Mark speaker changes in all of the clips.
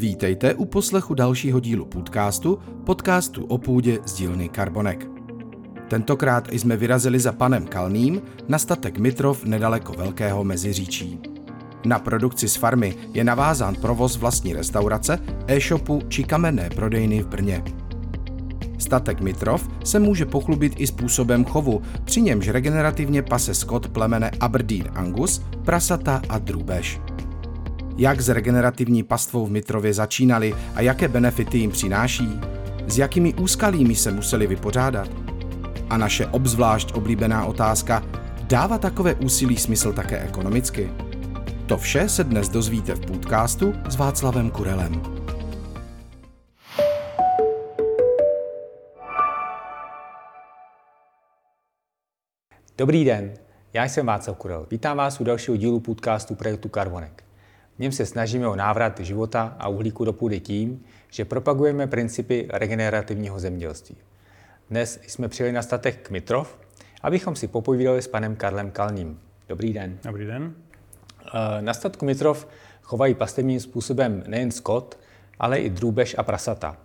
Speaker 1: Vítejte u poslechu dalšího dílu podcastu, podcastu o půdě z dílny Karbonek. Tentokrát jsme vyrazili za panem Kalným na statek Mitrov nedaleko Velkého Meziříčí. Na produkci z farmy je navázán provoz vlastní restaurace, e-shopu či kamenné prodejny v Brně. Statek Mitrov se může pochlubit i způsobem chovu, při němž regenerativně pase skot plemene Aberdeen Angus, prasata a drůbež. Jak s regenerativní pastvou v Mitrově začínali a jaké benefity jim přináší? S jakými úskalími se museli vypořádat? A naše obzvlášť oblíbená otázka, dává takové úsilí smysl také ekonomicky? To vše se dnes dozvíte v podcastu s Václavem Kurelem.
Speaker 2: Dobrý den, já jsem Václav Kurel. Vítám vás u dalšího dílu podcastu projektu Karbonek. V něm se snažíme o návrat života a uhlíku do půdy tím, že propagujeme principy regenerativního zemědělství. Dnes jsme přijeli na statek Kmitrov, abychom si popovídali s panem Karlem Kalným. Dobrý den.
Speaker 3: Dobrý den.
Speaker 2: Eh, na statku Mitrov chovají pastevním způsobem nejen skot, ale i drůbež a prasata.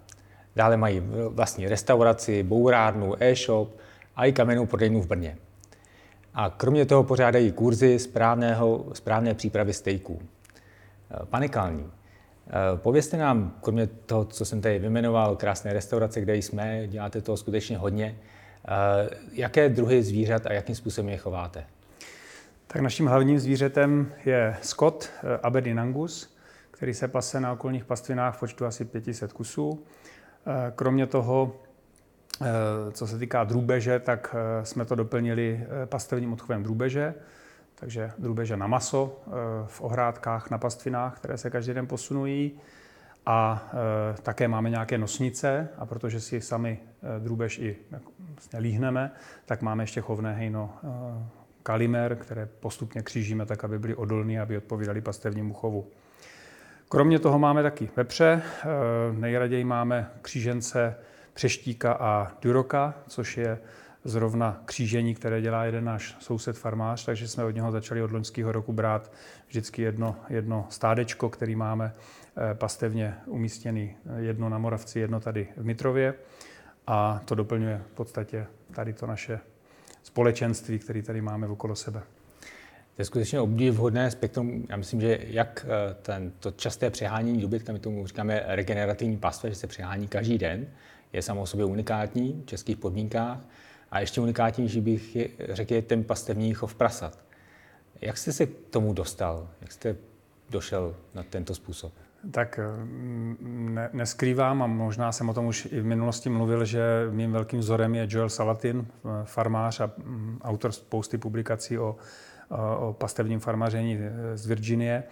Speaker 2: Dále mají vlastní restauraci, bourárnu, e-shop a i kamennou prodejnu v Brně. A kromě toho pořádají kurzy správného, správné přípravy stejků. Eh, pane Kalní, eh, povězte nám, kromě toho, co jsem tady vymenoval, krásné restaurace, kde jsme, děláte toho skutečně hodně, jaké druhy zvířat a jakým způsobem je chováte?
Speaker 3: Tak naším hlavním zvířetem je skot eh, Aberdeen Angus, který se pase na okolních pastvinách v počtu asi 500 kusů. Eh, kromě toho, eh, co se týká drůbeže, tak jsme to doplnili pastevním odchovem drůbeže, takže drůbeže na maso v ohrádkách na pastvinách, které se každý den posunují. A e, také máme nějaké nosnice a protože si sami e, drůbež i vlastně líhneme, tak máme ještě chovné hejno kalimer, které postupně křížíme tak, aby byly odolné, aby odpovídali pastevnímu chovu. Kromě toho máme taky vepře. Eh, nejraději máme křížence Přeštíka a Duroka, což je zrovna křížení, které dělá jeden náš soused farmář, takže jsme od něho začali od loňského roku brát vždycky jedno, jedno stádečko, který máme eh, pastevně umístěný, jedno na Moravci, jedno tady v Mitrově a to doplňuje v podstatě tady to naše společenství, které tady máme okolo sebe.
Speaker 2: To je skutečně obdivuhodné spektrum. Já myslím, že jak eh, ten, to časté přehánění dobytka, my tomu říkáme regenerativní pastva, že se přehání každý den, je samo o sobě unikátní v českých podmínkách. A ještě unikátnější bych řekl je ten pastevní chov prasat. Jak jste se k tomu dostal? Jak jste došel na tento způsob?
Speaker 3: Tak mm, ne, neskrývám a možná jsem o tom už i v minulosti mluvil, že mým velkým vzorem je Joel Salatin, eh, farmář a mm, autor spousty publikací o, o pastevním farmaření eh, z Virginie.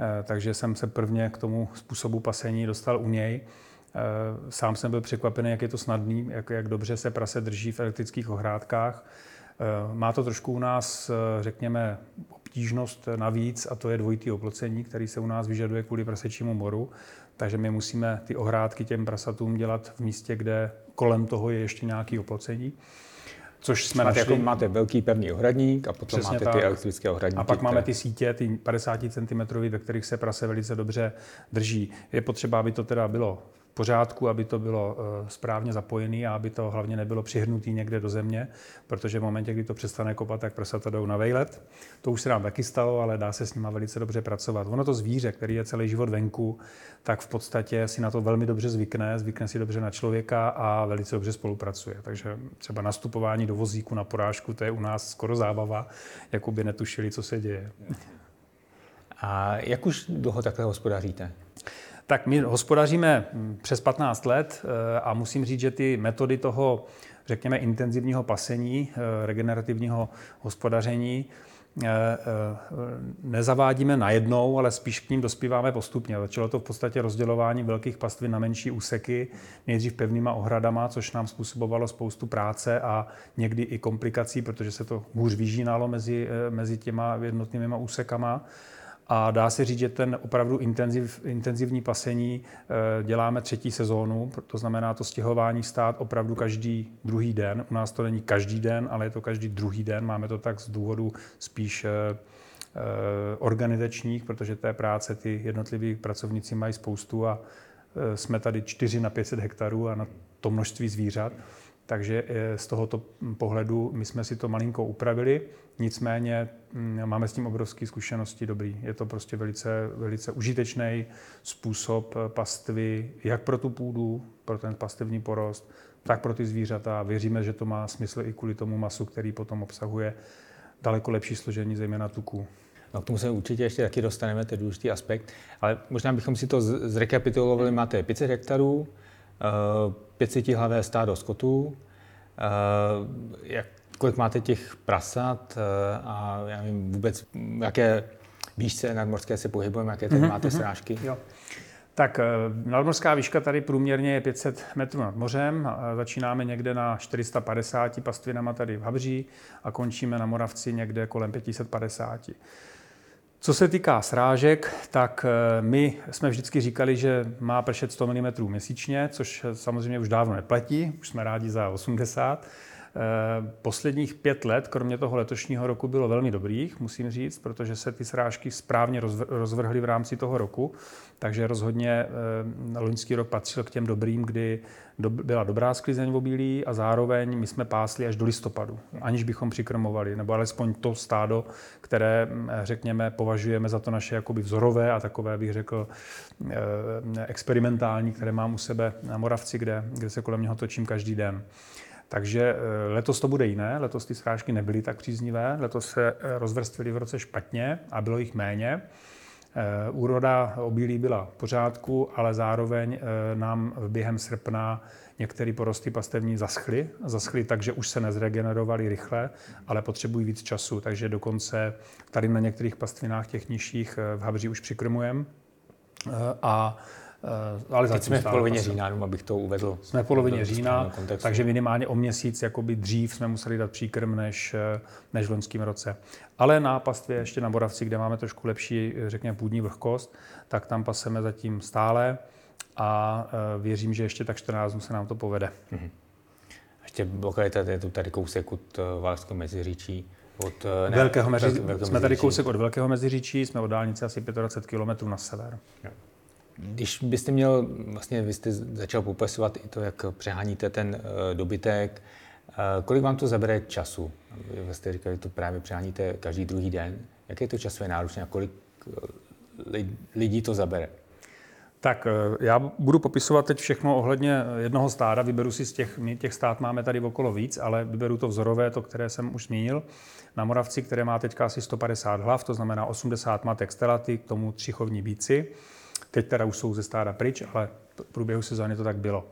Speaker 3: Eh, takže jsem se prvně k tomu způsobu pasení dostal u něj. Sám jsem byl překvapený, jak je to snadný, jak, jak dobře se prase drží v elektrických ohrádkách. Má to trošku u nás, řekněme, obtížnost navíc a to je dvojitý oplocení, který se u nás vyžaduje kvůli prasečímu moru. Takže my musíme ty ohrádky těm prasatům dělat v místě, kde kolem toho je ještě nějaký oplocení.
Speaker 2: Což jsme máte, našli. Jako máte velký pevný ohradník a potom Přesně máte tak. ty elektrické ohradníky.
Speaker 3: A pak které... máme ty sítě, ty 50 cm, ve kterých se prase velice dobře drží. Je potřeba, aby to teda bylo pořádku, aby to bylo eh, správně zapojené a aby to hlavně nebylo přihrnutý někde do země, protože v momentě, kdy to přestane kopat, tak prasata jdou na vejlet. To už se nám taky stalo, ale dá se s nima velice dobře pracovat. Ono to zvíře, který je celý život venku, tak v podstatě si na to velmi dobře zvykne, zvykne si dobře na člověka a velice dobře spolupracuje. Takže třeba nastupování do vozíku na porážku, to je u nás skoro zábava, jako by netušili, co se děje.
Speaker 2: A jak už dlouho takhle hospodaříte?
Speaker 3: Tak my hospodaříme hm, přes 15 let eh, a musím říct, že ty metody toho, řekněme, intenzivního pasení, eh, regenerativního hospodaření, eh, nezavádíme najednou, ale spíš k ním dospíváme postupně. Začalo to v podstatě rozdělování velkých pastvin na menší úseky, nejdřív pevnýma ohradama, což nám způsobovalo spoustu práce a někdy i komplikací, protože se to hůř vyžínalo mezi, mezi těma jednotnými úsekama. A dá se říct, že ten opravdu intenziv, intenzivní pasení eh, děláme třetí sezónu, to znamená to stěhování stát opravdu každý druhý den. U nás to není každý den, ale je to každý druhý den. Máme to tak z důvodu spíš eh, organizačních, protože té práce ty jednotliví pracovníci mají spoustu a jsme tady 4 na 500 hektarů a na to množství zvířat. Takže eh, z tohoto pohledu my jsme si to malinko upravili, nicméně mm, máme s tím obrovské zkušenosti dobrý. Je to prostě velice, velice užitečný způsob eh, pastvy, jak pro tu půdu, pro ten pastivní porost, tak pro ty zvířata. Věříme, že to má smysl i kvůli tomu masu, který potom obsahuje daleko lepší složení, zejména tuků.
Speaker 2: No, k tomu se určitě ještě taky dostaneme, je důležitý aspekt, ale možná bychom si to zrekapitulovali. Máte 500 hektarů, 500 eh, hlavé stádo skotů, eh, jak, kolik máte těch prasat eh, a já nevím vůbec, jaké výšce nadmorské se pohybujeme, jaké tady mm-hmm. máte mhm. srážky? Jo.
Speaker 3: Tak nadmorská výška tady průměrně je 500 metrů nad mořem. Začínáme někde na 450 pastvinama tady v Habří a končíme na Moravci někde kolem 550. Co se týká srážek, tak eh, my jsme vždycky říkali, že má pršet 100 mm měsíčně, což samozřejmě už dávno neplatí, už jsme rádi za 80. Eh, posledních pět let, kromě toho letošního roku, bylo velmi dobrých, musím říct, protože se ty srážky správně rozvrhly v rámci toho roku. Takže rozhodně eh, loňský rok patřil k těm dobrým, kdy byla dobrá sklizeň v obilí a zároveň my jsme pásli až do listopadu, aniž bychom přikrmovali, nebo alespoň to stádo, které, mm, řekněme, považujeme za to naše jakoby vzorové a takové, bych řekl, eh, experimentální, které mám u sebe na Moravci, kde, kde se kolem něho točím každý den. Takže eh, letos to bude jiné, letos ty srážky nebyly tak příznivé, letos se eh, rozvrstvily v roce špatně a bylo jich méně. Eh, úroda obilí byla v pořádku, ale zároveň nám během srpna některé porosty pastevní zaschly. Zaschly tak, že už se nezregenerovaly rychle, ale potřebují víc času. Takže dokonce tady na některých pastvinách těch nižších v Habří už přikrmujeme. A
Speaker 2: Eh, ale Teď jsme v polovině října, abych to uvedl.
Speaker 3: Jsme v polovině října, takže minimálně o měsíc jakoby dřív jsme museli dát příkrm než, eh, než v loňském roce. Ale na pastvě ještě na Boravci, kde máme trošku lepší, řekněme, půdní vlhkost, tak tam paseme zatím stále a eh, věřím, že ještě tak 14 dnů se nám to povede. Mm-hmm.
Speaker 2: Ještě lokalita je tu tady kousek od Valašského meziříčí.
Speaker 3: Od, ne, Velkého mezi, velkého jsme tady kousek od Velkého meziříčí, jsme od dálnice asi 25 km na sever. Jo.
Speaker 2: Když byste měl, vlastně vy jste začal popisovat i to, jak přeháníte ten uh, dobytek, uh, kolik vám to zabere času? Vy jste říkali, to právě přeháníte každý druhý den. Jaké je to časové náročné a kolik uh, lidí to zabere?
Speaker 3: Tak já budu popisovat teď všechno ohledně jednoho stáda. Vyberu si z těch, my těch stát máme tady okolo víc, ale vyberu to vzorové, to, které jsem už zmínil. Na Moravci, které má teďka asi 150 hlav, to znamená 80 matek stelaty, k tomu tři chovní bíci. Teď teda už jsou ze stáda pryč, ale v průběhu sezóny to tak bylo.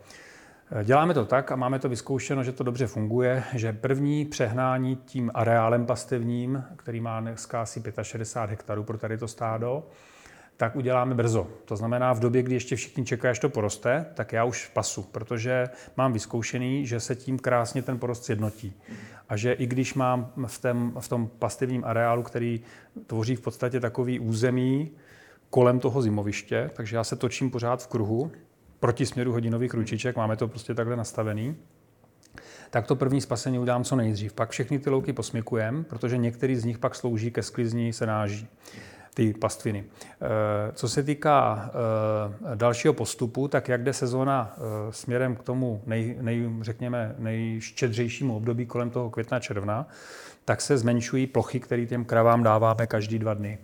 Speaker 3: Eh, děláme to tak a máme to vyzkoušeno, že to dobře funguje, že první přehnání tím areálem pastevním, který má dneska asi 65 hektarů pro tady to stádo, tak uděláme brzo. To znamená v době, kdy ještě všichni čekají, až to poroste, tak já už pasu, protože mám vyzkoušený, že se tím krásně ten porost sjednotí. A že i když mám v, v tom pastivním areálu, který tvoří v podstatě takový území, kolem toho zimoviště, takže já se točím pořád v kruhu proti směru hodinových ručiček, máme to prostě takhle nastavený. Tak to první spasení udělám co nejdřív. Pak všechny ty louky posmikujem, protože některý z nich pak slouží ke sklizni senáží ty pastviny. Eh, co se týká eh, dalšího postupu, tak jak jde sezóna eh, směrem k tomu, nej, nej, řekněme, nejštědřejšímu období kolem toho května června, tak se zmenšují plochy, které těm kravám dáváme každý dva dny.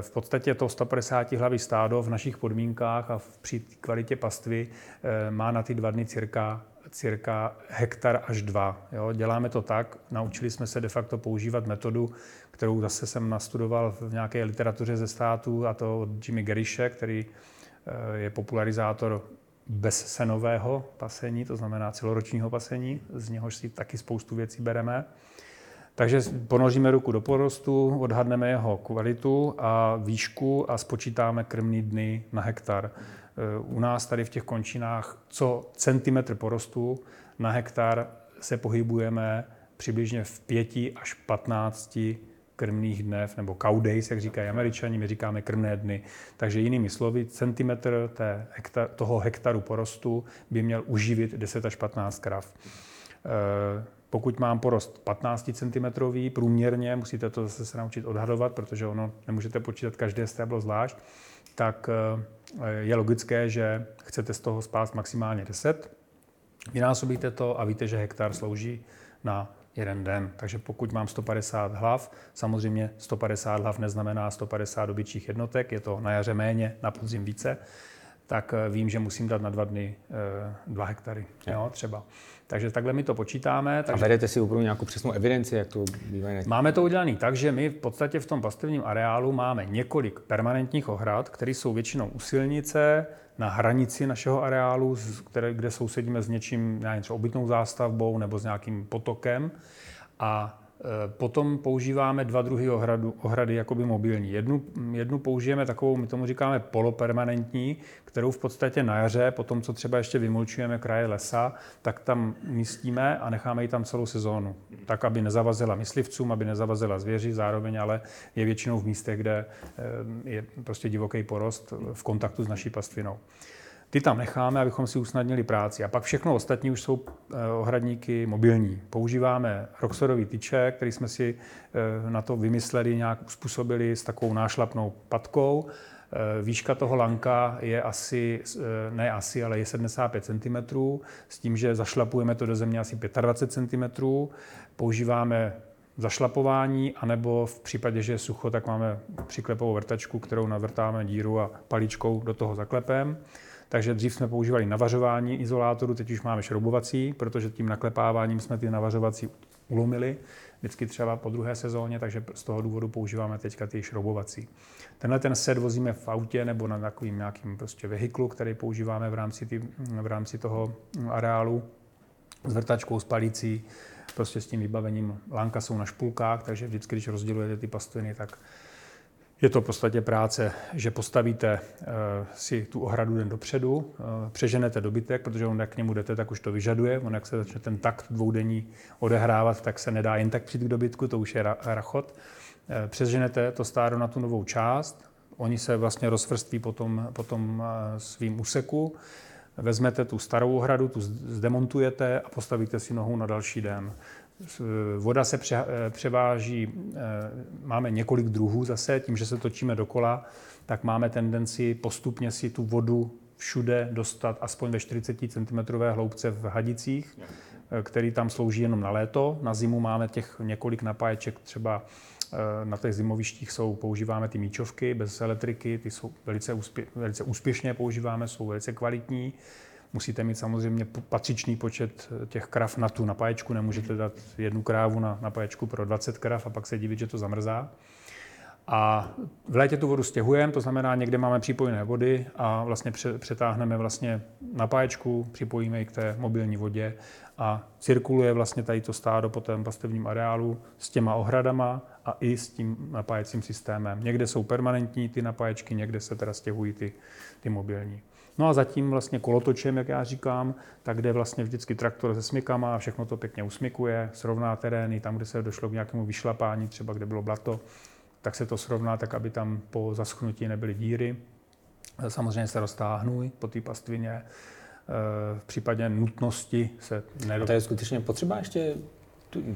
Speaker 3: V podstatě to 150 hlavy stádo v našich podmínkách a při kvalitě pastvy eh, má na ty dva dny cirka, cirka hektar až dva. Jo? Děláme to tak, naučili jsme se de facto používat metodu, kterou zase jsem nastudoval v nějaké literatuře ze států, a to od Jimmy Gerishe, který eh, je popularizátor bezsenového pasení, to znamená celoročního pasení, z něhož si taky spoustu věcí bereme. Takže ponoříme ruku do porostu, odhadneme jeho kvalitu a výšku a spočítáme krmný dny na hektar. U nás tady v těch končinách co centimetr porostu na hektar se pohybujeme přibližně v 5 až 15 krmných dnev, nebo cow days, jak říkají američani, my říkáme krmné dny. Takže jinými slovy, centimetr té hektar, toho hektaru porostu by měl uživit 10 až 15 krav. Pokud mám porost 15 cm průměrně, musíte to zase se naučit odhadovat, protože ono nemůžete počítat každé stéblo zvlášť, tak eh, je logické, že chcete z toho spást maximálně 10. Vynásobíte to a víte, že hektar slouží na jeden den. Takže pokud mám 150 hlav, samozřejmě 150 hlav neznamená 150 dobyčích jednotek, je to na jaře méně, na podzim více, tak eh, vím, že musím dát na dva dny 2 hektary, jo, třeba. Takže takhle my to počítáme. Takže...
Speaker 2: A vedete si úplně nějakou přesnou evidenci, jak to bývá?
Speaker 3: Máme to udělané tak, že my v podstatě v tom pastevním areálu máme několik permanentních ohrad, které jsou většinou u silnice, na hranici našeho areálu, které, kde sousedíme s něčím, nevím, třeba obytnou zástavbou nebo s nějakým potokem. A Eh, potom používáme dva druhy ohradu, ohrady jakoby mobilní. Jednu, jednu použijeme takovou, my tomu říkáme polopermanentní, kterou v podstatě na jaře, po tom, co třeba ještě vymulčujeme kraje lesa, tak tam místíme a necháme ji tam celou sezónu. Tak, aby nezavazila myslivcům, aby nezavazila zvěři, zároveň ale je většinou v místech, kde eh, je prostě divoký porost v kontaktu s naší pastvinou. Ty tam necháme, abychom si usnadnili práci. A pak všechno ostatní už jsou eh, ohradníky mobilní. Používáme roxorový tyče, který jsme si eh, na to vymysleli, nějak uspůsobili s takovou nášlapnou patkou. Eh, výška toho lanka je asi, ne asi, ale je 75 cm, s tím, že zašlapujeme to do země asi 25 cm. Používáme zašlapování, anebo v případě, že je sucho, tak máme přiklepovou vrtačku, kterou navrtáme díru a paličkou do toho zaklepem. Takže dřív jsme používali navařování izolátoru, teď už máme šroubovací, protože tím naklepáváním jsme ty navařovací ulomili, vždycky třeba po druhé sezóně, takže z toho důvodu používáme teďka ty šroubovací. Tenhle ten set vozíme v autě nebo na takovým nějakým prostě vehiklu, který používáme v rámci, ty, v rámci toho areálu s vrtačkou, s palicí, prostě s tím vybavením. Lánka jsou na špulkách, takže vždycky, když rozdělujete ty pastviny, tak je to v podstatě práce, že postavíte eh, si tu ohradu den dopředu, eh, přeženete dobytek, protože on jak k němu jdete, tak už to vyžaduje. On jak se začne ten takt dvoudenní odehrávat, tak se nedá jen tak přijít k dobytku, to už je rachot. Eh, přeženete to stádo na tu novou část, oni se vlastně rozvrství potom, potom svým úseku, vezmete tu starou ohradu, tu zdemontujete a postavíte si nohou na další den. Voda se pře, převáží, eh, máme několik druhů zase, tím, že se točíme dokola, tak máme tendenci postupně si tu vodu všude dostat aspoň ve 40 cm hloubce v hadicích, eh, který tam slouží jenom na léto. Na zimu máme těch několik napáječek, třeba eh, na těch zimovištích jsou, používáme ty míčovky bez elektriky, ty jsou velice, úspě, velice úspěšně používáme, jsou velice kvalitní. Musíte mít samozřejmě patřičný počet eh, těch krav na tu napáječku. Nemůžete dát jednu krávu na napáječku pro 20 krav a pak se divit, že to zamrzá. A v létě tu vodu stěhujeme, to znamená, někde máme připojené vody a vlastně přetáhneme vlastně napáječku, připojíme ji k té mobilní vodě a cirkuluje vlastně tady to stádo po tom pastevním areálu s těma ohradama a i s tím napájecím systémem. Někde jsou permanentní ty napáječky, někde se teda stěhují ty, ty mobilní. No a zatím vlastně kolotočem, jak já říkám, tak jde vlastně vždycky traktor se smykama a všechno to pěkně usmykuje, srovná terény, tam, kde se došlo k nějakému vyšlapání, třeba kde bylo blato, tak se to srovná tak, aby tam po zaschnutí nebyly díry. Samozřejmě se roztáhnou po té pastvině. V případě nutnosti se
Speaker 2: nedostane. A to je skutečně potřeba ještě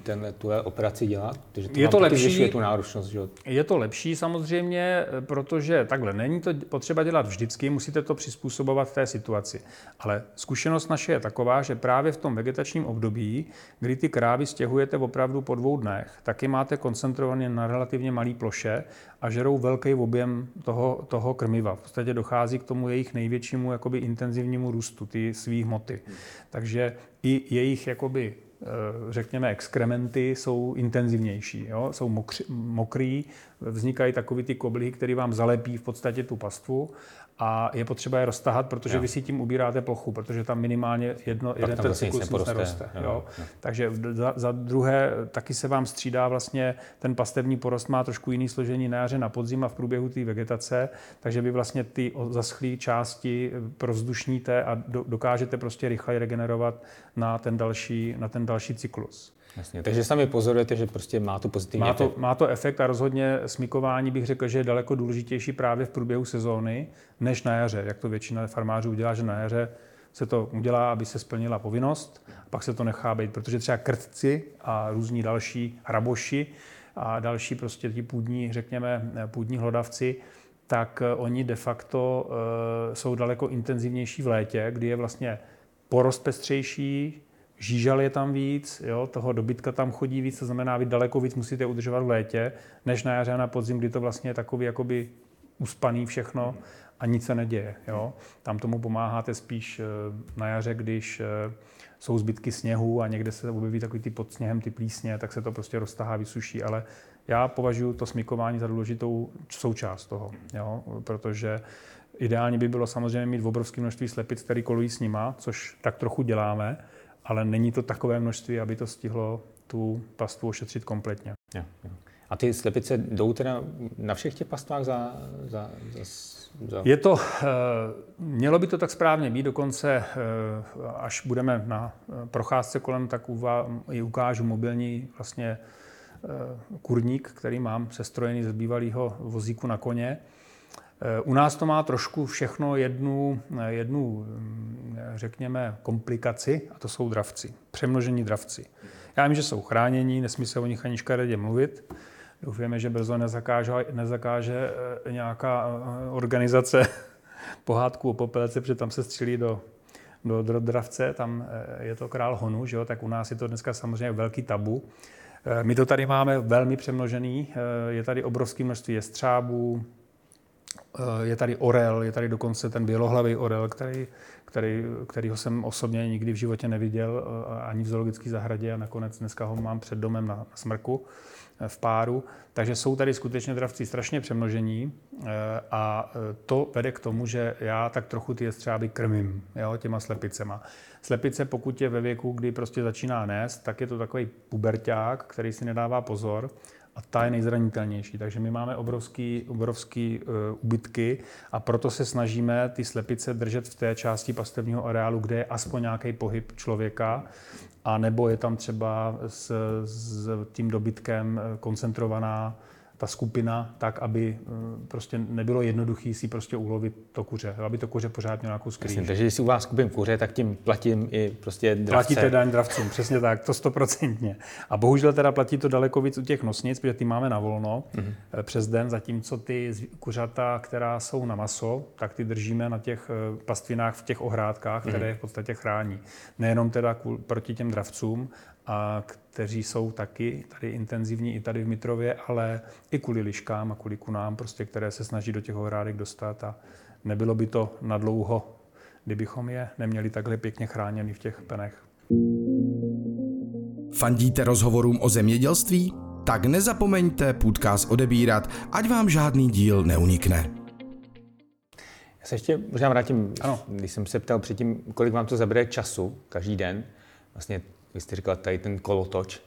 Speaker 2: tenhle, tuhle operaci dělat?
Speaker 3: Takže to je to lepší.
Speaker 2: tu náročnost, že?
Speaker 3: Je to lepší samozřejmě, protože takhle není to potřeba dělat vždycky, musíte to přizpůsobovat té situaci. Ale zkušenost naše je taková, že právě v tom vegetačním období, kdy ty krávy stěhujete opravdu po dvou dnech, taky máte koncentrovaně na relativně malé ploše a žerou velký objem toho, toho krmiva. V podstatě dochází k tomu jejich největšímu jakoby intenzivnímu růstu, ty svých hmoty. Takže i jejich jakoby Eh, řekněme, exkrementy jsou intenzivnější, jo? jsou mokři, mokrý, vznikají takový ty koblihy, které vám zalepí v podstatě tu pastvu a je potřeba je roztahat, protože jo. vy si tím ubíráte plochu, protože tam minimálně jedno, jeden ten cyklus nic neroste. Jo, jo. Jo. Takže za, za druhé taky se vám střídá vlastně ten pastevní porost má trošku jiný složení na jaře, na podzim a v průběhu té vegetace, takže vy vlastně ty zaschlé části prozdušníte a do, dokážete prostě rychleji regenerovat na ten další, na ten další cyklus.
Speaker 2: Jasně, takže sami pozorujete, že prostě má to pozitivní
Speaker 3: má to, efekt. Má to efekt a rozhodně smykování bych řekl, že je daleko důležitější právě v průběhu sezóny, než na jaře, jak to většina farmářů udělá, že na jaře se to udělá, aby se splnila povinnost, a pak se to nechá být, protože třeba krtci a různí další hraboši a další prostě ti půdní, řekněme, půdní hlodavci, tak eh, oni de facto uh, jsou daleko intenzivnější v létě, kdy je vlastně porost pestřejší, žížal je tam víc, jo, toho dobytka tam chodí víc, to znamená, vy daleko víc musíte udržovat v létě, než na jaře a na podzim, kdy to vlastně je takový jakoby uspaný všechno a nic se neděje. Jo. Tam tomu pomáháte spíš eh, na jaře, když jsou zbytky sněhu a někde se objeví takový ty pod sněhem, ty plísně, tak se to prostě roztahá, vysuší, ale já považuji to smykování za důležitou součást toho, jo? protože ideálně by bylo samozřejmě mít obrovské množství slepic, které kolují s nima, což tak trochu děláme, ale není to takové množství, aby to stihlo tu pastvu ošetřit kompletně. Jo,
Speaker 2: jo. A ty slepice jdou teda na všech těch pastvách za, za, za,
Speaker 3: za... Je to, eh, mělo by to tak správně být, dokonce eh, až budeme na procházce kolem, tak i ukážu mobilní vlastně Eh, kurník, který mám sestrojený z bývalého vozíku na koně. Eh, u nás to má trošku všechno jednu, eh, jednu, řekněme, komplikaci, a to jsou dravci, přemnožení dravci. Já vím, že jsou chránění, nesmí se o nich ani škaredě mluvit. Doufujeme, že brzo nezakáže, nezakáže nějaká organizace pohádku o popelce, protože tam se střílí do, do, do dravce, tam je to král honu, že jo? tak u nás je to dneska samozřejmě velký tabu. Eh, my to tady máme velmi přemnožený, eh, je tady obrovské množství jestřábů, eh, je tady orel, je tady dokonce ten bělohlavý orel, který, který, kterýho jsem osobně nikdy v životě neviděl ani v zoologické zahradě a nakonec dneska ho mám před domem na, na smrku v páru. Takže jsou tady skutečně dravci strašně přemnožení a to vede k tomu, že já tak trochu ty jestřáby krmím jo, těma slepicema. Slepice, pokud je ve věku, kdy prostě začíná nést, tak je to takový puberták, který si nedává pozor a ta je nejzranitelnější. Takže my máme obrovský, obrovský uh, ubytky a proto se snažíme ty slepice držet v té části pastevního areálu, kde je aspoň nějaký pohyb člověka, a nebo je tam třeba s, s tím dobytkem e, koncentrovaná ta skupina tak, aby eh, prostě nebylo jednoduché si prostě ulovit to kuře, aby to kuře pořád mělo nějakou skrýž.
Speaker 2: takže když si u vás kupím kuře, tak tím platím i prostě dravce.
Speaker 3: Platíte daň dravcům, přesně tak, to stoprocentně. A bohužel teda platí to daleko víc u těch nosnic, protože ty máme na volno mm-hmm. přes den, zatímco ty kuřata, která jsou na maso, tak ty držíme na těch eh, pastvinách v těch ohrádkách, které mm-hmm. je v podstatě chrání. Nejenom teda proti těm dravcům, a kteří jsou taky tady intenzivní i tady v Mitrově, ale i kvůli liškám a kvůli kunám, prostě, které se snaží do těch ohrádek dostat a nebylo by to na dlouho, kdybychom je neměli takhle pěkně chráněny v těch penech.
Speaker 1: Fandíte rozhovorům o zemědělství? Tak nezapomeňte podcast odebírat, ať vám žádný díl neunikne.
Speaker 2: Já se ještě možná vrátím, ano. když jsem se ptal předtím, kolik vám to zabere času každý den, vlastně vy jste říkal tady ten kolotoč.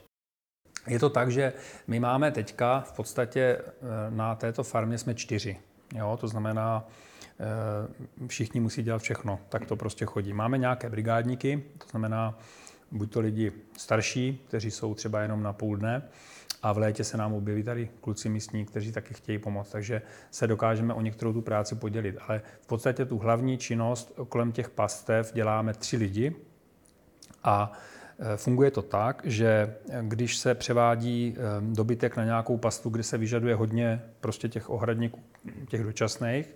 Speaker 3: Je to tak, že my máme teďka v podstatě eh, na této farmě jsme čtyři. Jo, to znamená, eh, všichni musí dělat všechno, tak to prostě chodí. Máme nějaké brigádníky, to znamená buď to lidi starší, kteří jsou třeba jenom na půl dne, a v létě se nám objeví tady kluci místní, kteří taky chtějí pomoct, takže se dokážeme o některou tu práci podělit. Ale v podstatě tu hlavní činnost kolem těch pastev děláme tři lidi a funguje to tak, že když se převádí eh, dobytek na nějakou pastu, kde se vyžaduje hodně prostě těch ohradníků, těch dočasných,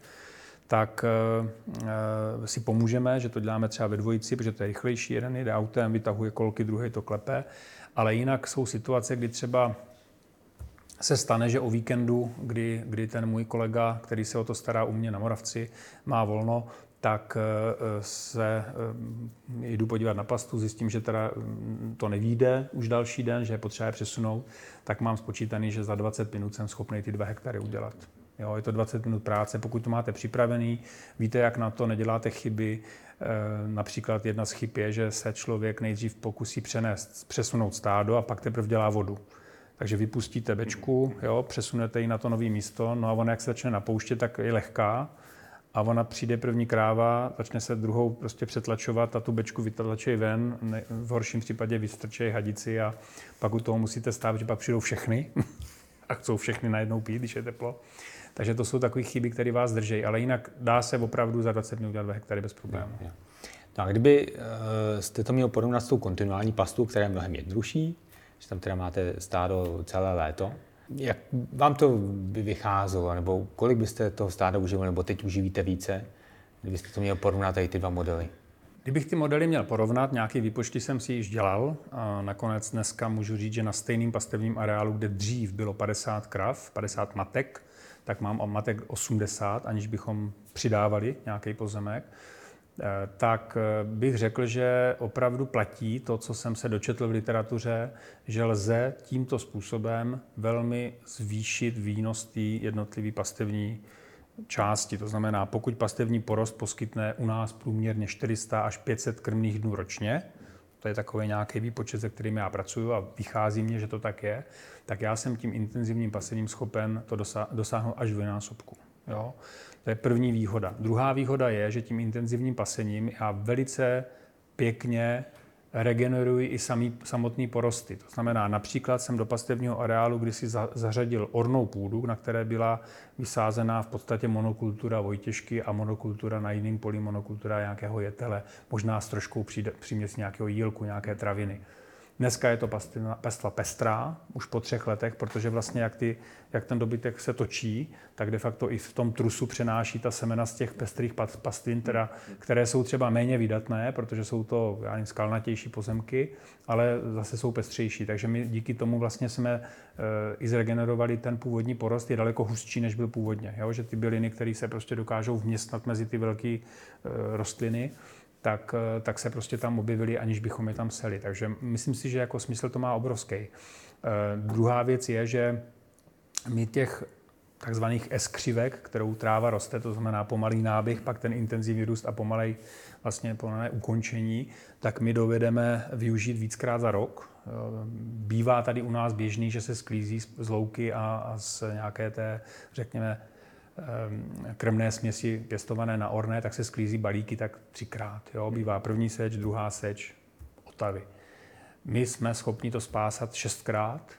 Speaker 3: tak eh, si pomůžeme, že to děláme třeba ve dvojici, protože to je rychlejší. Jeden jede autem, vytahuje kolky, druhý to klepe. Ale jinak jsou situace, kdy třeba se stane, že o víkendu, kdy, kdy ten můj kolega, který se o to stará u mě na Moravci, má volno, tak eh, se eh, jdu podívat na pastu, zjistím, že teda mm, to nevíde už další den, že je potřeba je přesunout, tak mám spočítaný, že za 20 minut jsem schopný ty dva hektary udělat. Jo, je to 20 minut práce, pokud to máte připravený, víte, jak na to, neděláte chyby. Eh, například jedna z chyb je, že se člověk nejdřív pokusí přenést, přesunout stádo a pak teprve dělá vodu. Takže vypustíte bečku, jo, přesunete ji na to nové místo, no a ona, jak se začne napouštět, tak je lehká, a ona přijde první kráva, začne se druhou prostě přetlačovat a tu bečku vytlačí ven, ne, v horším případě vystrčí hadici a pak u toho musíte stát, že pak přijdou všechny a chcou všechny najednou pít, když je teplo. Takže to jsou takové chyby, které vás drží, ale jinak dá se opravdu za 20 minut udělat 2 hektary bez problémů.
Speaker 2: No a kdyby uh, jste to měl porovnat s tou kontinuální pastou, která je mnohem jednodušší, že tam teda máte stádo celé léto, jak vám to by vycházelo, nebo kolik byste toho stáda uživili, nebo teď uživíte více, kdybyste to měl porovnat tady ty dva modely?
Speaker 3: Kdybych ty modely měl porovnat, nějaký výpočty jsem si již dělal. A nakonec dneska můžu říct, že na stejným pastevním areálu, kde dřív bylo 50 krav, 50 matek, tak mám matek 80, aniž bychom přidávali nějaký pozemek. Eh, tak eh, bych řekl, že opravdu platí to, co jsem se dočetl v literatuře, že lze tímto způsobem velmi zvýšit výnos té jednotlivé pastevní části. To znamená, pokud pastevní porost poskytne u nás průměrně 400 až 500 krmných dnů ročně, to je takový nějaký výpočet, se kterým já pracuji a vychází mě, že to tak je, tak já jsem tím intenzivním pasením schopen to dosáhnout až v násobku. Jo? To je první výhoda. Druhá výhoda je, že tím intenzivním pasením já velice pěkně regenerují i samý, samotný porosty. To znamená, například jsem do pastevního areálu kdysi za, zařadil ornou půdu, na které byla vysázená v podstatě monokultura vojtěžky a monokultura na jiném poli, monokultura nějakého jetele, možná s troškou příměs nějakého jílku, nějaké traviny. Dneska je to pastva pestrá, už po třech letech, protože vlastně jak, ty, jak ten dobytek se točí, tak de facto i v tom trusu přenáší ta semena z těch pestrých pastvin, teda, které jsou třeba méně vydatné, protože jsou to já nevím, skalnatější pozemky, ale zase jsou pestřejší. Takže my díky tomu vlastně jsme e, i zregenerovali ten původní porost, je daleko hustší, než byl původně. Jo? Že ty byliny, které se prostě dokážou vměstnat mezi ty velké e, rostliny, tak, eh, tak se prostě tam objevili, aniž bychom je tam seli. Takže myslím si, že jako smysl to má obrovský. E, druhá věc je, že my těch takzvaných S-křivek, kterou tráva roste, to znamená pomalý náběh, pak ten intenzivní růst a pomalej vlastně pomalé ukončení, tak my dovedeme využít víckrát za rok. Eh, bývá tady u nás běžný, že se sklízí z louky a, a z nějaké té, řekněme, krmné směsi pěstované na orné, tak se sklízí balíky tak třikrát. Jo? Bývá první seč, druhá seč, otavy. My jsme schopni to spásat šestkrát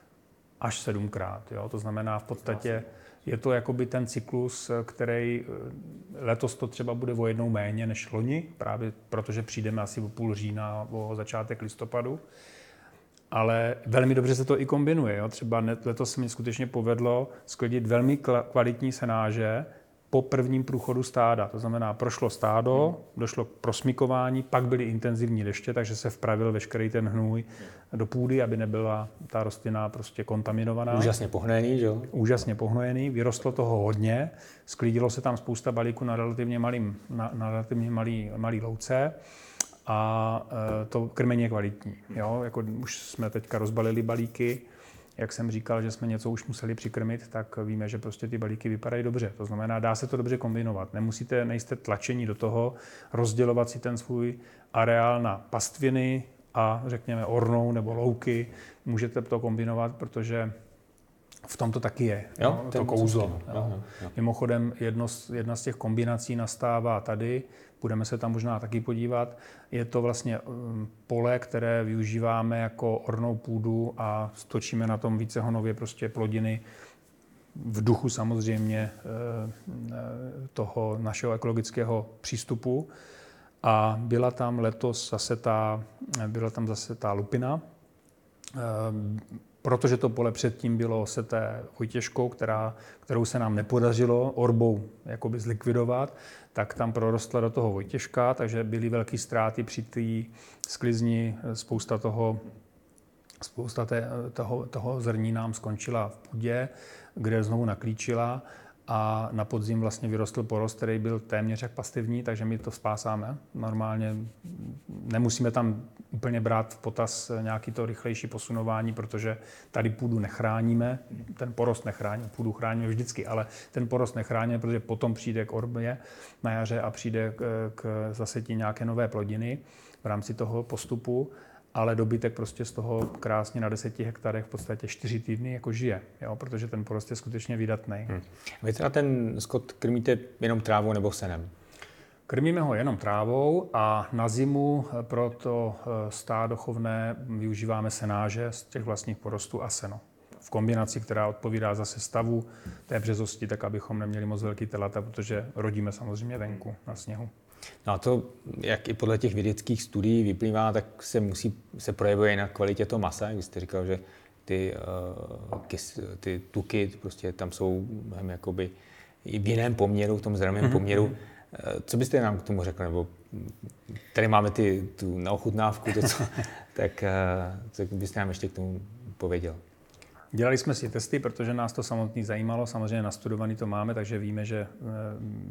Speaker 3: až sedmkrát. Jo? To znamená v podstatě, je to jakoby ten cyklus, který eh, letos to třeba bude o jednou méně než loni, právě protože přijdeme asi o půl října, o začátek listopadu ale velmi dobře se to i kombinuje. Jo. Třeba letos se mi skutečně povedlo sklidit velmi kvalitní senáže po prvním průchodu stáda. To znamená, prošlo stádo, hmm. došlo k prosmikování, pak byly intenzivní deště, takže se vpravil veškerý ten hnůj do půdy, aby nebyla ta rostlina prostě kontaminovaná.
Speaker 2: Úžasně pohnojený, že jo?
Speaker 3: Úžasně pohnojený, vyrostlo toho hodně, sklidilo se tam spousta balíků na relativně, malým, na, na relativně malý, malý louce a e, to krmení je kvalitní. Jo? Jako už jsme teďka rozbalili balíky, jak jsem říkal, že jsme něco už museli přikrmit, tak víme, že prostě ty balíky vypadají dobře. To znamená, dá se to dobře kombinovat. Nemusíte, nejste tlačení do toho, rozdělovat si ten svůj areál na pastviny a řekněme ornou nebo louky. Můžete to kombinovat, protože v tom to taky je, jo, no, to kouzlo. Jo. Jo, jo. Mimochodem, jedno, jedna z těch kombinací nastává tady, budeme se tam možná taky podívat. Je to vlastně um, pole, které využíváme jako ornou půdu a stočíme na tom vícehonově prostě plodiny v duchu samozřejmě eh, eh, toho našeho ekologického přístupu. A byla tam letos zase ta, byla tam zase ta lupina, eh, protože to pole předtím bylo seté vojtěžkou, která, kterou se nám nepodařilo orbou jakoby zlikvidovat, tak tam prorostla do toho vojtěžka, takže byly velké ztráty při té sklizni, spousta toho Spousta té, toho, toho zrní nám skončila v půdě, kde znovu naklíčila a na podzim vlastně vyrostl porost, který byl téměř jak pasivní, takže my to spásáme. Normálně nemusíme tam úplně brát v potaz nějaký to rychlejší posunování, protože tady půdu nechráníme, ten porost nechráníme, půdu chráníme vždycky, ale ten porost nechráníme, protože potom přijde k orbě na jaře a přijde k, k zasetí nějaké nové plodiny v rámci toho postupu ale dobytek prostě z toho krásně na deseti hektarech v podstatě čtyři týdny jako žije, jo, protože ten porost je skutečně vydatný. Hmm.
Speaker 2: Vy teda ten skot krmíte jenom trávou nebo senem?
Speaker 3: Krmíme ho jenom trávou a na zimu pro to eh, stádo chovné využíváme senáže z těch vlastních porostů a seno. V kombinaci, která odpovídá zase stavu té březosti, tak abychom neměli moc velký telata, protože rodíme samozřejmě venku na sněhu.
Speaker 2: No a to, jak i podle těch vědeckých studií vyplývá, tak se musí se projevuje na kvalitě toho masa. Vy jste říkal, že ty, uh, kys, ty tuky prostě tam jsou mnohem jakoby i v jiném poměru, v tom zdravém mm-hmm. poměru. Uh, co byste nám k tomu řekl? Nebo tady máme ty, tu naochutnávku, to, co, tak uh, co byste nám ještě k tomu pověděl?
Speaker 3: Dělali jsme si testy, protože nás to samotný zajímalo. Samozřejmě nastudovaný to máme, takže víme, že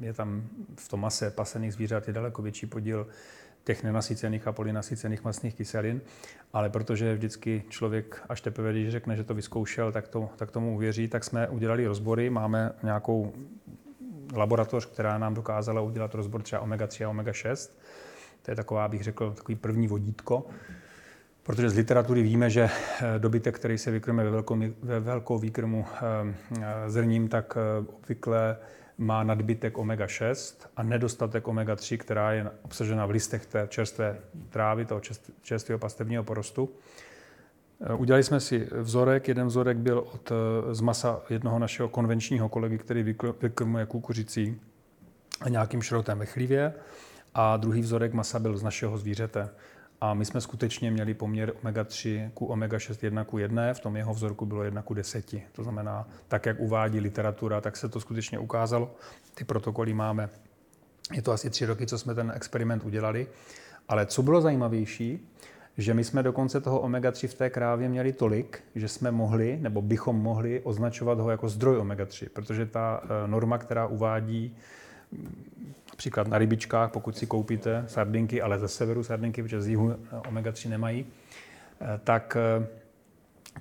Speaker 3: je tam v tom mase pasených zvířat je daleko větší podíl těch nenasycených a polynasycených masných kyselin, ale protože vždycky člověk až teprve, když řekne, že to vyzkoušel, tak, to, tak tomu uvěří, tak jsme udělali rozbory, máme nějakou laboratoř, která nám dokázala udělat rozbor třeba omega-3 a omega-6. To je taková, bych řekl, takový první vodítko, protože z literatury víme, že eh, dobytek, který se vykrme ve velkou, ve velkou výkrmu eh, eh, zrním, tak obvykle má nadbytek omega-6 a nedostatek omega-3, která je obsažena v listech té čerstvé trávy, toho čerstvého pastevního porostu. Eh, udělali jsme si vzorek. Jeden vzorek byl od, eh, z masa jednoho našeho konvenčního kolegy, který vykrmuje kukuřicí a nějakým šrotem ve chlívě. A druhý vzorek masa byl z našeho zvířete. A my jsme skutečně měli poměr omega-3 ku omega-6 1 ku 1, v tom jeho vzorku bylo 1 ku 10. To znamená, tak jak uvádí literatura, tak se to skutečně ukázalo. Ty protokoly máme. Je to asi tři roky, co jsme ten experiment udělali. Ale co bylo zajímavější, že my jsme dokonce toho omega-3 v té krávě měli tolik, že jsme mohli, nebo bychom mohli označovat ho jako zdroj omega-3, protože ta eh, norma, která uvádí například na rybičkách, pokud si koupíte sardinky, ale ze severu sardinky, protože z jihu omega-3 nemají, eh, tak eh,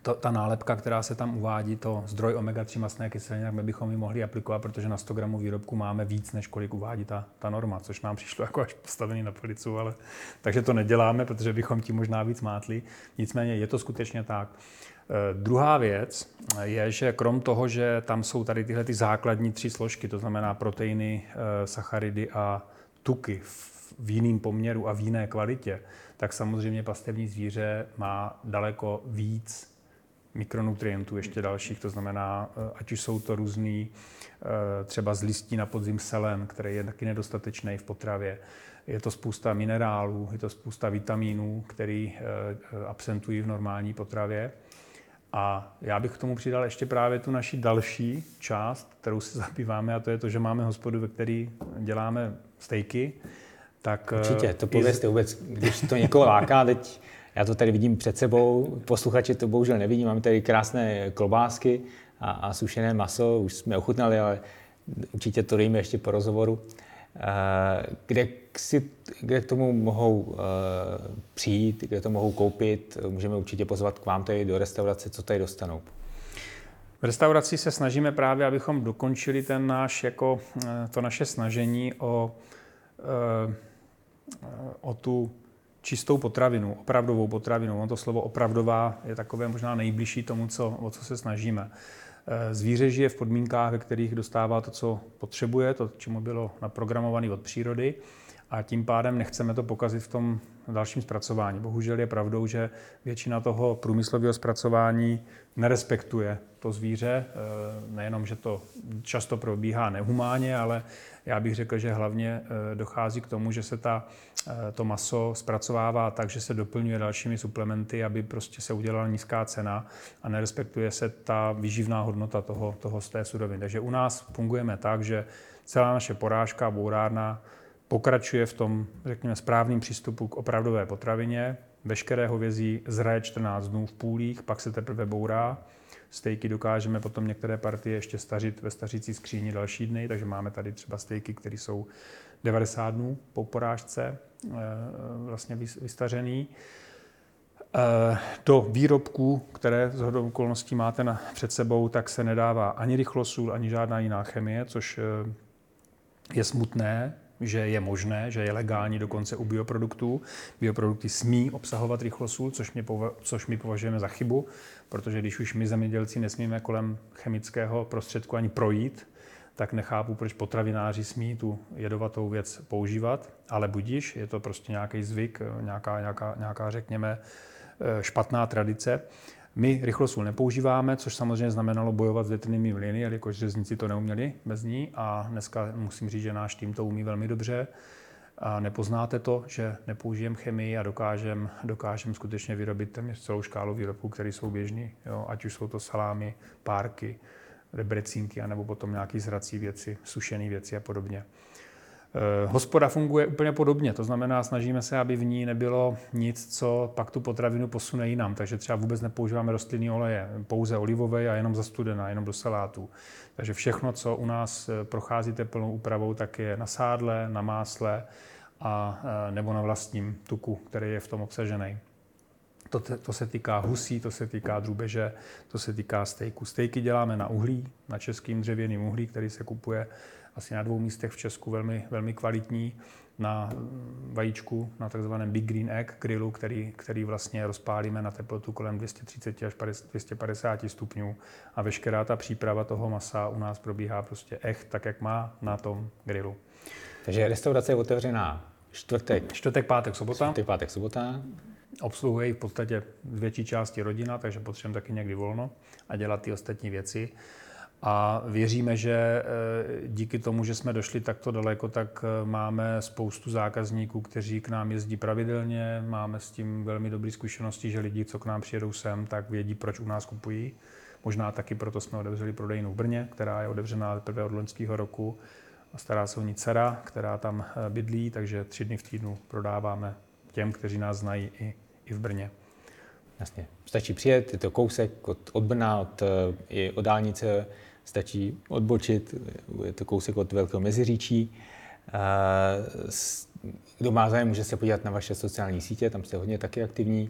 Speaker 3: to, ta nálepka, která se tam uvádí, to zdroj omega-3 masné kyseliny, tak my bychom ji mohli aplikovat, protože na 100 gramů výrobku máme víc, než kolik uvádí ta, ta norma, což nám přišlo jako až postavený na policu, ale takže to neděláme, protože bychom tím možná víc mátli. Nicméně je to skutečně tak. Eh, druhá věc je, že krom toho, že tam jsou tady tyhle ty základní tři složky, to znamená proteiny, eh, sacharidy a tuky v jiném poměru a v jiné kvalitě, tak samozřejmě pastevní zvíře má daleko víc mikronutrientů ještě dalších, to znamená, eh, ať už jsou to různý třeba z listí na podzim selen, který je taky nedostatečný v potravě, je to spousta minerálů, je to spousta vitamínů, který absentují v normální potravě. A já bych k tomu přidal ještě právě tu naši další část, kterou se zabýváme, a to je to, že máme hospodu, ve které děláme stejky. Tak
Speaker 2: Určitě, to povězte vůbec, když to někoho láká, teď já to tady vidím před sebou, posluchači to bohužel nevidí, máme tady krásné klobásky a, a sušené maso, už jsme ochutnali, ale určitě to dejme ještě po rozhovoru. Eh, kde, si, kde k tomu mohou eh, přijít, kde to mohou koupit. Můžeme určitě pozvat k vám tady do restaurace, co tady dostanou.
Speaker 3: V restauraci se snažíme právě, abychom dokončili ten náš, jako, eh, to naše snažení o, o tu čistou potravinu, opravdovou potravinu. Ono to slovo opravdová je takové možná nejbližší tomu, co, o co se snažíme. Zvíře žije v podmínkách, ve kterých dostává to, co potřebuje, to, čemu bylo naprogramované od přírody a tím pádem nechceme to pokazit v tom dalším zpracování. Bohužel je pravdou, že většina toho průmyslového zpracování nerespektuje to zvíře. Eh, nejenom, že to často probíhá nehumánně, ale já bych řekl, že hlavně eh, dochází k tomu, že se ta, eh, to maso zpracovává tak, že se doplňuje dalšími suplementy, aby prostě se udělala nízká cena a nerespektuje se ta výživná hodnota toho, toho z té suroviny. Takže u nás fungujeme tak, že celá naše porážka, bourárna pokračuje v tom, řekněme, správným přístupu k opravdové potravině. Veškeré hovězí zraje 14 dnů v půlích, pak se teprve bourá. Stejky dokážeme potom některé partie ještě stařit ve stařící skříni další dny, takže máme tady třeba stejky, které jsou 90 dnů po porážce eh, vlastně vystařený. Eh, do výrobků, které z hodou okolností máte na, před sebou, tak se nedává ani rychlosůl, ani žádná jiná chemie, což eh, je smutné, že je možné, že je legální dokonce u bioproduktů. Bioprodukty smí obsahovat rychlosůl, což my, pova- což my považujeme za chybu, protože když už my zemědělci nesmíme kolem chemického prostředku ani projít, tak nechápu, proč potravináři smí tu jedovatou věc používat, ale budíš, je to prostě nějaký zvyk, nějaká, nějaká, nějaká řekněme, špatná tradice. My rychlosůl nepoužíváme, což samozřejmě znamenalo bojovat s větrnými mlyny, jelikož řezníci to neuměli bez ní a dneska musím říct, že náš tým to umí velmi dobře. a nepoznáte to, že nepoužijeme chemii a dokážeme dokážem skutečně vyrobit téměř celou škálu výrobků, které jsou běžné, ať už jsou to salámy, párky, rebrecínky, anebo potom nějaké zrací věci, sušené věci a podobně. Eh, hospoda funguje úplně podobně, to znamená, snažíme se, aby v ní nebylo nic, co pak tu potravinu posune jinam. Takže třeba vůbec nepoužíváme rostlinný oleje, pouze olivové a jenom za studena, jenom do salátů. Takže všechno, co u nás eh, prochází teplnou úpravou, tak je na sádle, na másle a, eh, nebo na vlastním tuku, který je v tom obsažený. To, to se týká husí, to se týká drůbeže, to se týká stejku. Stejky děláme na uhlí, na českým dřevěným uhlí, který se kupuje asi na dvou místech v Česku velmi, velmi kvalitní na vajíčku, na takzvaném Big Green Egg grillu, který, který vlastně rozpálíme na teplotu kolem 230 až 250 stupňů a veškerá ta příprava toho masa u nás probíhá prostě echt tak, jak má na tom grillu.
Speaker 2: Takže restaurace je otevřená čtvrtek.
Speaker 3: Čtvrtek, pátek, sobota.
Speaker 2: Čtvrtek, pátek, sobota.
Speaker 3: Obsluhuje v podstatě z větší části rodina, takže potřebujeme taky někdy volno a dělat ty ostatní věci. A věříme, že eh, díky tomu, že jsme došli takto daleko, tak eh, máme spoustu zákazníků, kteří k nám jezdí pravidelně. Máme s tím velmi dobré zkušenosti, že lidi, co k nám přijedou sem, tak vědí, proč u nás kupují. Možná taky proto jsme otevřeli prodejnu v Brně, která je otevřená teprve od loňského roku. Stará se o ní dcera, která tam eh, bydlí, takže tři dny v týdnu prodáváme těm, kteří nás znají i, i v Brně.
Speaker 2: Jasně. Stačí přijet, je to kousek od, od Brna, od, i od dálnice stačí odbočit, je to kousek od Velkého Meziříčí. Kdo má zájem, může se podívat na vaše sociální sítě, tam jste hodně taky aktivní,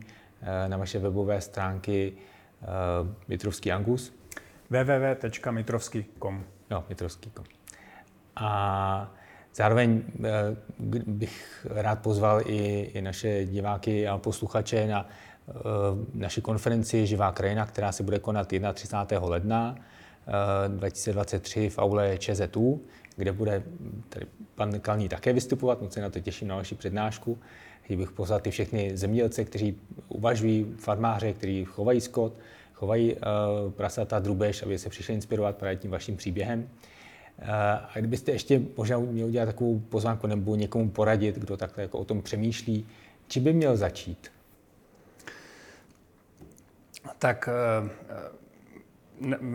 Speaker 2: na vaše webové stránky Mitrovský Angus.
Speaker 3: www.mitrovský.com
Speaker 2: Jo, mitrovský.com. A zároveň bych rád pozval i, i naše diváky a posluchače na naši konferenci Živá krajina, která se bude konat 31. ledna 2023 v aule ČZU, kde bude tady pan Kalní také vystupovat, moc se na to těším na vaši přednášku. Chtěl bych pozvat i všechny zemědělce, kteří uvažují, farmáře, kteří chovají skot, chovají uh, prasata, drubež, aby se přišli inspirovat právě tím vaším příběhem. Uh, a kdybyste ještě možná měl udělat takovou pozvánku nebo někomu poradit, kdo takhle jako o tom přemýšlí, či by měl začít?
Speaker 3: Tak uh,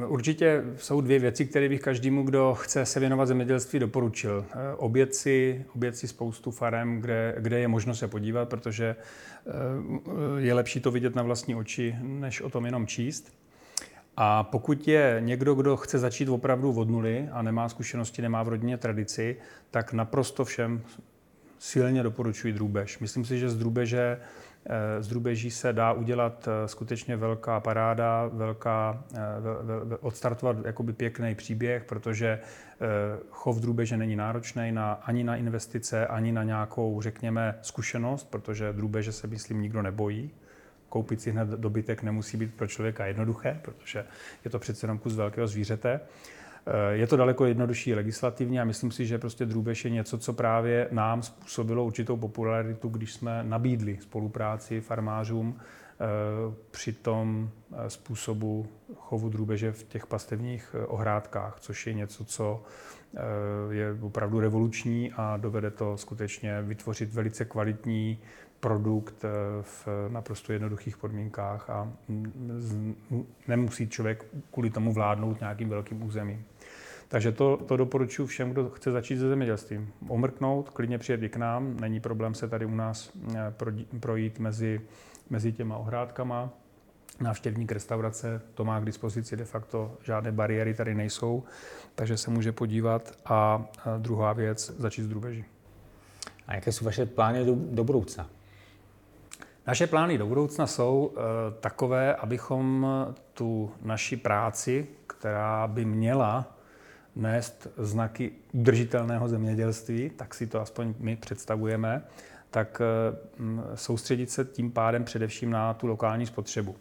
Speaker 3: Určitě jsou dvě věci, které bych každému, kdo chce se věnovat zemědělství, doporučil. Eh, obět si, obět si spoustu farem, kde, kde je možno se podívat, protože eh, je lepší to vidět na vlastní oči, než o tom jenom číst. A pokud je někdo, kdo chce začít opravdu od nuly a nemá zkušenosti, nemá v rodině tradici, tak naprosto všem silně doporučuji drůbež. Myslím si, že z drůbeže z drůbeží se dá udělat eh, skutečně velká paráda, velká, eh, odstartovat jakoby pěkný příběh, protože eh, chov drůbeže není náročný na, ani na investice, ani na nějakou, řekněme, zkušenost, protože drůbeže se, myslím, nikdo nebojí. Koupit si hned dobytek nemusí být pro člověka jednoduché, protože je to přece jenom kus velkého zvířete. Eh, je to daleko jednodušší legislativně a myslím si, že prostě drůbež je něco, co právě nám způsobilo určitou popularitu, když jsme nabídli spolupráci farmářům eh, při tom eh, způsobu chovu drůbeže v těch pastevních ohrádkách, což je něco, co je opravdu revoluční a dovede to skutečně vytvořit velice kvalitní produkt v naprosto jednoduchých podmínkách a nemusí člověk kvůli tomu vládnout nějakým velkým územím. Takže to, to doporučuji všem, kdo chce začít se zemědělstvím. Omrknout, klidně přijet i k nám, není problém se tady u nás eh, projít mezi, mezi těma ohrádkama. Návštěvník restaurace to má k dispozici de facto, žádné bariéry tady nejsou, takže se může podívat. A druhá věc, začít s drůbeží.
Speaker 2: A jaké jsou vaše plány do, do budoucna?
Speaker 3: Naše plány do budoucna jsou e, takové, abychom tu naši práci, která by měla nést znaky udržitelného zemědělství, tak si to aspoň my představujeme, tak eh, soustředit se tím pádem především na tu lokální spotřebu.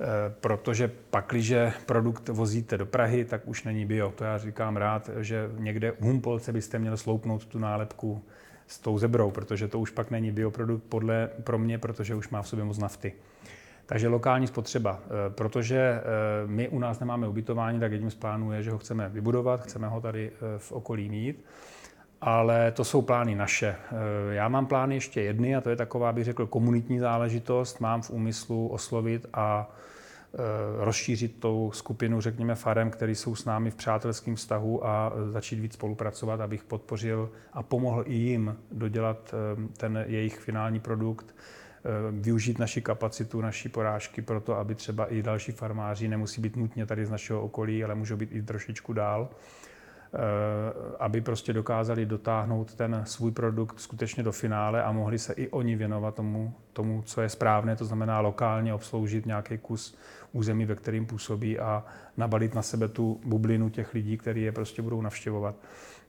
Speaker 3: Eh, protože pakliže produkt vozíte do Prahy, tak už není bio. To já říkám rád, že někde u Humpolce byste měli sloupnout tu nálepku s tou zebrou, protože to už pak není bioprodukt podle, pro mě, protože už má v sobě moc nafty. Takže lokální spotřeba. Eh, protože eh, my u nás nemáme ubytování, tak jedním z plánů je, že ho chceme vybudovat, chceme ho tady eh, v okolí mít. ale to jsou plány naše. Já mám plány ještě jedny a to je taková, bych řekl, komunitní záležitost. Mám v úmyslu oslovit a rozšířit tou skupinu, řekněme, farem, který jsou s námi v přátelském vztahu a začít víc spolupracovat, abych podpořil a pomohl i jim dodělat ten jejich finální produkt, využít naši kapacitu, naší porážky pro to, aby třeba i další farmáři nemusí být nutně tady z našeho okolí, ale můžou být i trošičku dál. Eh, aby prostě dokázali dotáhnout ten svůj produkt skutečně do finále a mohli se i oni věnovat tomu, tomu co je správné, to znamená lokálně obsloužit nějaký kus území, ve kterým působí a nabalit na sebe tu bublinu těch lidí, kteří je prostě budou navštěvovat.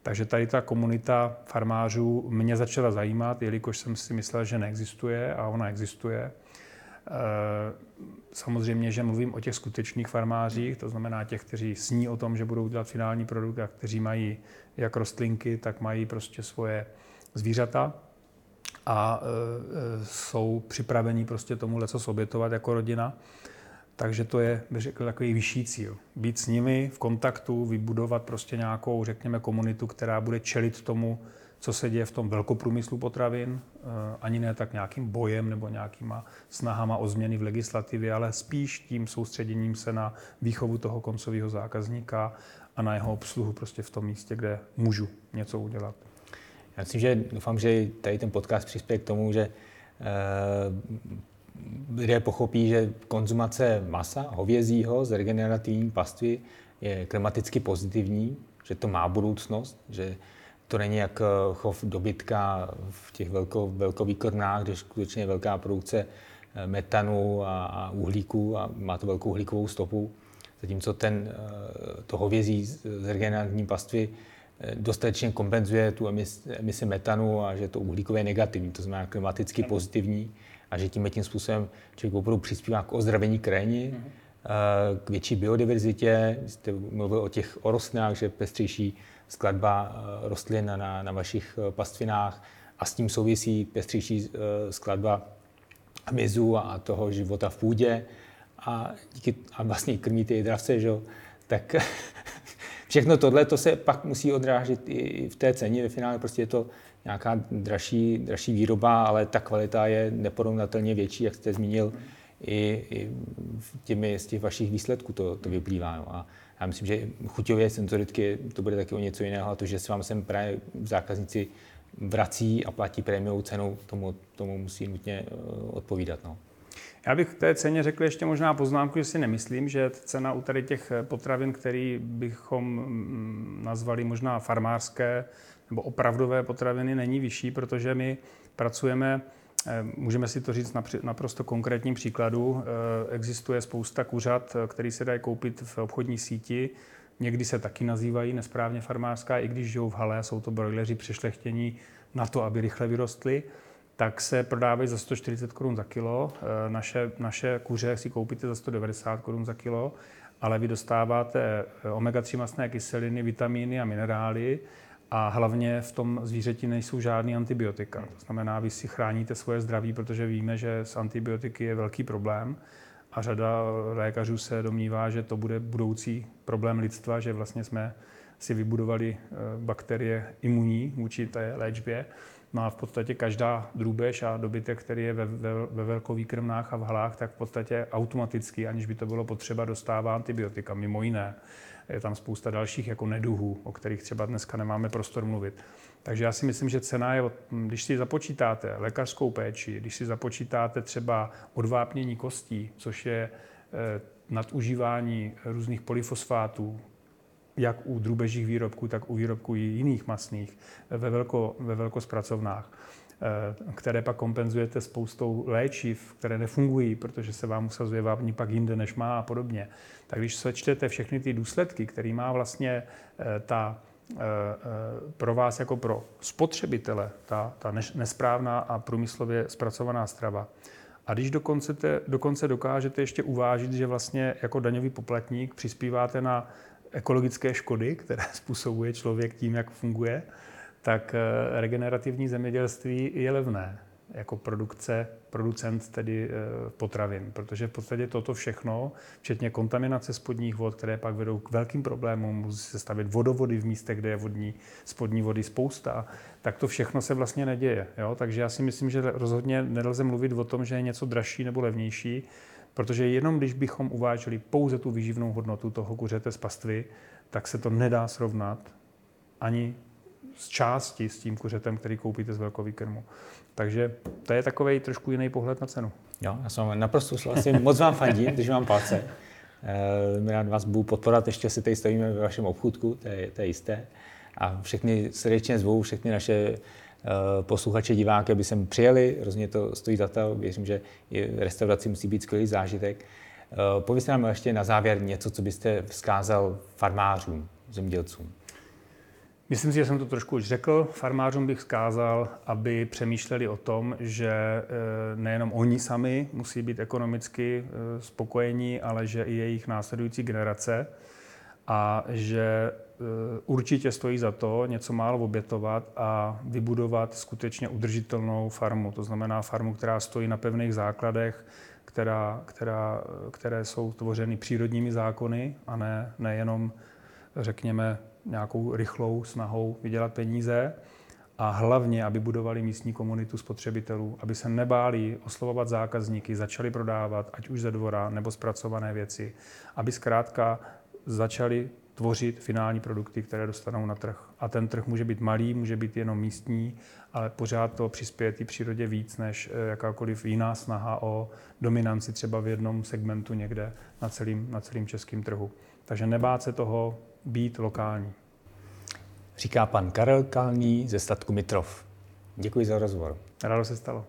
Speaker 3: Takže tady ta komunita farmářů mě začala zajímat, jelikož jsem si myslel, že neexistuje a ona existuje. Eh, samozřejmě, že mluvím o těch skutečných farmářích, to znamená těch, kteří sní o tom, že budou dělat finální produkt a kteří mají jak rostlinky, tak mají prostě svoje zvířata a e, jsou připraveni prostě tomu leco obětovat jako rodina. Takže to je, bych řekl, takový vyšší cíl. Být s nimi v kontaktu, vybudovat prostě nějakou, řekněme, komunitu, která bude čelit tomu, co se děje v tom velkoprůmyslu potravin, eh, ani ne tak nějakým bojem nebo nějakýma snahama o změny v legislativě, ale spíš tím soustředěním se na výchovu toho koncového zákazníka a na jeho obsluhu prostě v tom místě, kde můžu něco udělat.
Speaker 2: Já myslím, že doufám, že tady ten podcast přispěje k tomu, že eh, lidé pochopí, že konzumace masa, hovězího z regenerativní pastvy je klimaticky pozitivní, že to má budoucnost, že to není jak eh, chov dobytka v těch velko, velkovýkrmnách, kde skutečně je velká produkce eh, metanu a, a uhlíku a má to velkou uhlíkovou stopu. Zatímco ten, eh, to hovězí z regenerantní pastvy dostatečně kompenzuje tu emisi, emisi metanu a že to uhlíkově negativní, to znamená klimaticky pozitivní a že tím tím způsobem člověk opravdu přispívá k ozdravení krajiny, mhm. k větší biodiverzitě. Jste mluvil o těch orostnách, že pestřejší skladba eh, rostlin na, na vašich eh, pastvinách a s tím souvisí pestřejší eh, skladba hmyzu a toho života v půdě a, díky, a vlastně krmíte i dravce, že? tak všechno tohle to se pak musí odrážet i v té ceně. Ve finále prostě je to nějaká dražší, dražší výroba, ale ta kvalita je neporovnatelně větší, jak jste zmínil, i, i těmi z těch vašich výsledků to, to vyplývá. No. A já myslím, že chuťově, senzoricky to bude taky o něco jiného, a to, že se vám sem právě zákazníci vrací a platí prémiovou cenou, tomu, tomu musí nutně eh, odpovídat. No.
Speaker 3: Já bych k té ceně řekl ještě možná poznámku, že si nemyslím, že cena u tady těch potravin, který bychom mm, nazvali možná farmářské nebo opravdové potraviny, není vyšší, protože my pracujeme Eh, můžeme si to říct na naprosto konkrétním příkladu. Eh, existuje spousta kuřat, eh, který se dají koupit v obchodní síti. Někdy se taky nazývají nesprávně farmářská, i když žijou v hale, jsou to brojleři přešlechtění na to, aby rychle vyrostly, tak se prodávají za 140 korun za kilo. Naše, naše kuře si koupíte za 190 korun za kilo, ale vy dostáváte omega-3 masné kyseliny, vitamíny a minerály, a hlavně v tom zvířeti nejsou žádný antibiotika. To znamená, vy si chráníte svoje zdraví, protože víme, že s antibiotiky je velký problém. A řada lékařů se domnívá, že to bude budoucí problém lidstva, že vlastně jsme si vybudovali eh, bakterie imunní vůči té léčbě. No a v podstatě každá drůbež a dobytek, který je ve, ve, ve velkovýkrmnách a v halách, tak v podstatě automaticky, aniž by to bylo potřeba, dostává antibiotika, mimo jiné je tam spousta dalších jako neduhů, o kterých třeba dneska nemáme prostor mluvit. Takže já si myslím, že cena je, když si započítáte lékařskou péči, když si započítáte třeba odvápnění kostí, což je eh, nadužívání různých polyfosfátů, jak u drůbežích výrobků, tak u výrobků jiných masných ve, velko, ve velkospracovnách, Eh, které pak kompenzujete spoustou léčiv, které nefungují, protože se vám usazuje vápní pak jinde, než má a podobně. Tak když sečtete všechny ty důsledky, které má vlastně eh, ta eh, pro vás jako pro spotřebitele ta, ta nesprávná a průmyslově zpracovaná strava. A když dokonce, te, dokonce dokážete ještě uvážit, že vlastně jako daňový poplatník přispíváte na ekologické škody, které způsobuje člověk tím, jak funguje, tak eh, regenerativní zemědělství je levné. jako produkce, producent tedy potravin, protože v podstatě toto všechno, včetně kontaminace spodních vod, které pak vedou k velkým problémům, musí se stavět vodovody v místech, kde je vodní, spodní vody spousta, tak to všechno se vlastně neděje. Jo? Takže já si myslím, že rozhodně nelze mluvit o tom, že je něco dražší nebo levnější, protože jenom když bychom uváželi pouze tu výživnou hodnotu toho kuřete z pastvy, tak se to nedá srovnat ani z části s tím kuřetem, který koupíte z velkový krmu. Takže to je takový trošku jiný pohled na cenu.
Speaker 2: Jo, já jsem naprosto souhlasím. Moc vám fandím, když mám palce. My rád vás budu podporovat, ještě si tady stojíme ve vašem obchůdku, to je, to je jisté. A všechny srdečně zvu, všechny naše eh, posluchače, diváky, aby sem přijeli, rozhodně to stojí za to, věřím, že restauraci musí být skvělý zážitek. Eh, povězte nám ještě na závěr něco, co byste vzkázal farmářům, zemědělcům.
Speaker 3: Myslím si, že jsem to trošku už řekl. Farmářům bych vzkázal, aby přemýšleli o tom, že eh, nejenom oni sami musí být ekonomicky spokojení, ale že i jejich následující generace a že Eh, určitě stojí za to něco málo obětovat a vybudovat skutečně udržitelnou farmu. To znamená farmu, která stojí na pevných základech, která, která, které jsou tvořeny přírodními zákony a ne, nejenom, řekněme, nějakou rychlou snahou vydělat peníze. A hlavně, aby budovali místní komunitu spotřebitelů, aby se nebáli oslovovat zákazníky, začali prodávat, ať už ze dvora nebo zpracované věci, aby zkrátka začali tvořit finální produkty, které dostanou na trh. A ten trh může být malý, může být jenom místní, ale pořád to přispěje té přírodě víc než eh, jakákoliv jiná snaha o dominanci třeba v jednom segmentu někde na celým, na celým českým trhu. Takže nebát se toho být lokální.
Speaker 2: Říká pan Karel Kalní ze statku Mitrov. Děkuji za rozhovor.
Speaker 3: Rádo se stalo.